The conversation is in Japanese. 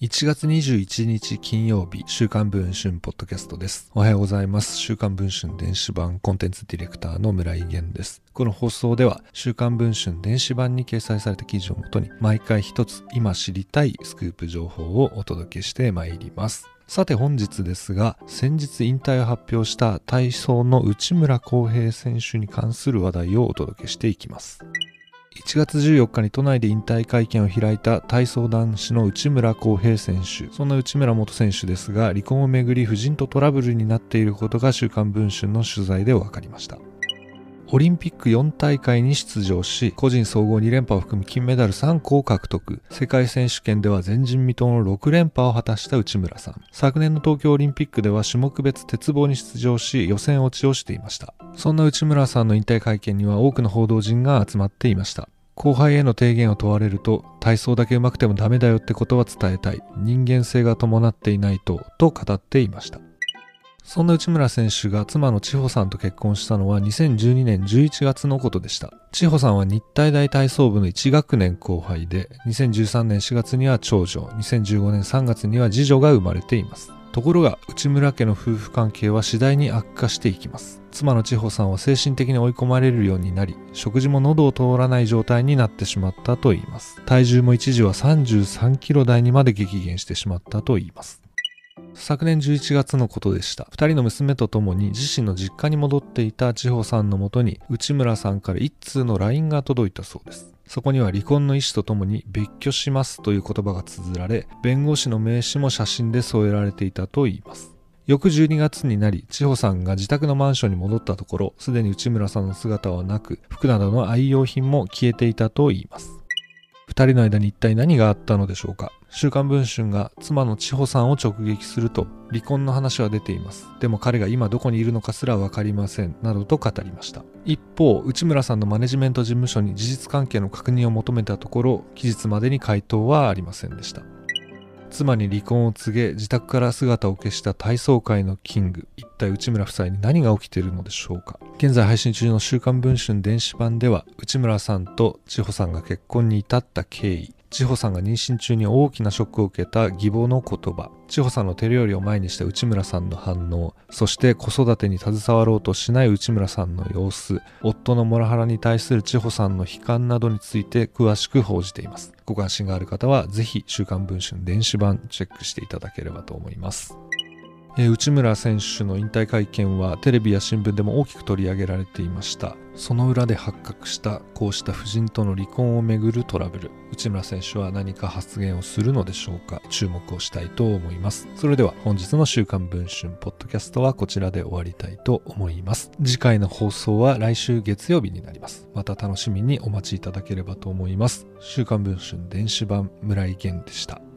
1月21日金曜日、週刊文春ポッドキャストです。おはようございます。週刊文春電子版コンテンツディレクターの村井源です。この放送では、週刊文春電子版に掲載された記事をもとに、毎回一つ今知りたいスクープ情報をお届けしてまいります。さて本日ですが、先日引退を発表した体操の内村航平選手に関する話題をお届けしていきます。1月14日に都内で引退会見を開いた体操男子の内村航平選手。そんな内村元選手ですが、離婚をめぐり夫人とトラブルになっていることが週刊文春の取材で分かりました。オリンピック4大会に出場し、個人総合2連覇を含む金メダル3個を獲得。世界選手権では前人未到の6連覇を果たした内村さん。昨年の東京オリンピックでは種目別鉄棒に出場し、予選落ちをしていました。そんな内村さんの引退会見には多くの報道陣が集まっていました。後輩への提言を問われると、体操だけ上手くてもダメだよってことは伝えたい。人間性が伴っていないと、と語っていました。そんな内村選手が妻の千穂さんと結婚したのは2012年11月のことでした。千穂さんは日体大体操部の1学年後輩で、2013年4月には長女、2015年3月には次女が生まれています。ところが内村家の夫婦関係は次第に悪化していきます妻の千穂さんは精神的に追い込まれるようになり食事も喉を通らない状態になってしまったといいます体重も一時は33キロ台にまで激減してしまったといいます昨年11月のことでした。二人の娘と共に自身の実家に戻っていた千穂さんのもとに内村さんから一通の LINE が届いたそうです。そこには離婚の意思とともに別居しますという言葉が綴られ、弁護士の名刺も写真で添えられていたといいます。翌12月になり、千穂さんが自宅のマンションに戻ったところ、すでに内村さんの姿はなく、服などの愛用品も消えていたといいます。二人の間に一体何があったのでしょうか？週刊文春が妻の千穂さんを直撃すると離婚の話は出ています。でも彼が今どこにいるのかすら分かりませんなどと語りました。一方内村さんのマネジメント事務所に事実関係の確認を求めたところ期日までに回答はありませんでした。妻に離婚を告げ自宅から姿を消した体操界のキング。一体内村夫妻に何が起きているのでしょうか？現在配信中の「週刊文春」電子版では内村さんと千穂さんが結婚に至った経緯。千穂さんが妊娠中に大きなショックを受けた義母の言葉。千穂さんの手料理を前にした内村さんの反応そして子育てに携わろうとしない内村さんの様子夫のモラハラに対する千穂さんの悲観などについて詳しく報じています。ご関心がある方はぜひ週刊文春電子版チェックしていただければと思います。え、内村選手の引退会見はテレビや新聞でも大きく取り上げられていました。その裏で発覚したこうした夫人との離婚をめぐるトラブル。内村選手は何か発言をするのでしょうか。注目をしたいと思います。それでは本日の週刊文春ポッドキャストはこちらで終わりたいと思います。次回の放送は来週月曜日になります。また楽しみにお待ちいただければと思います。週刊文春電子版村井源でした。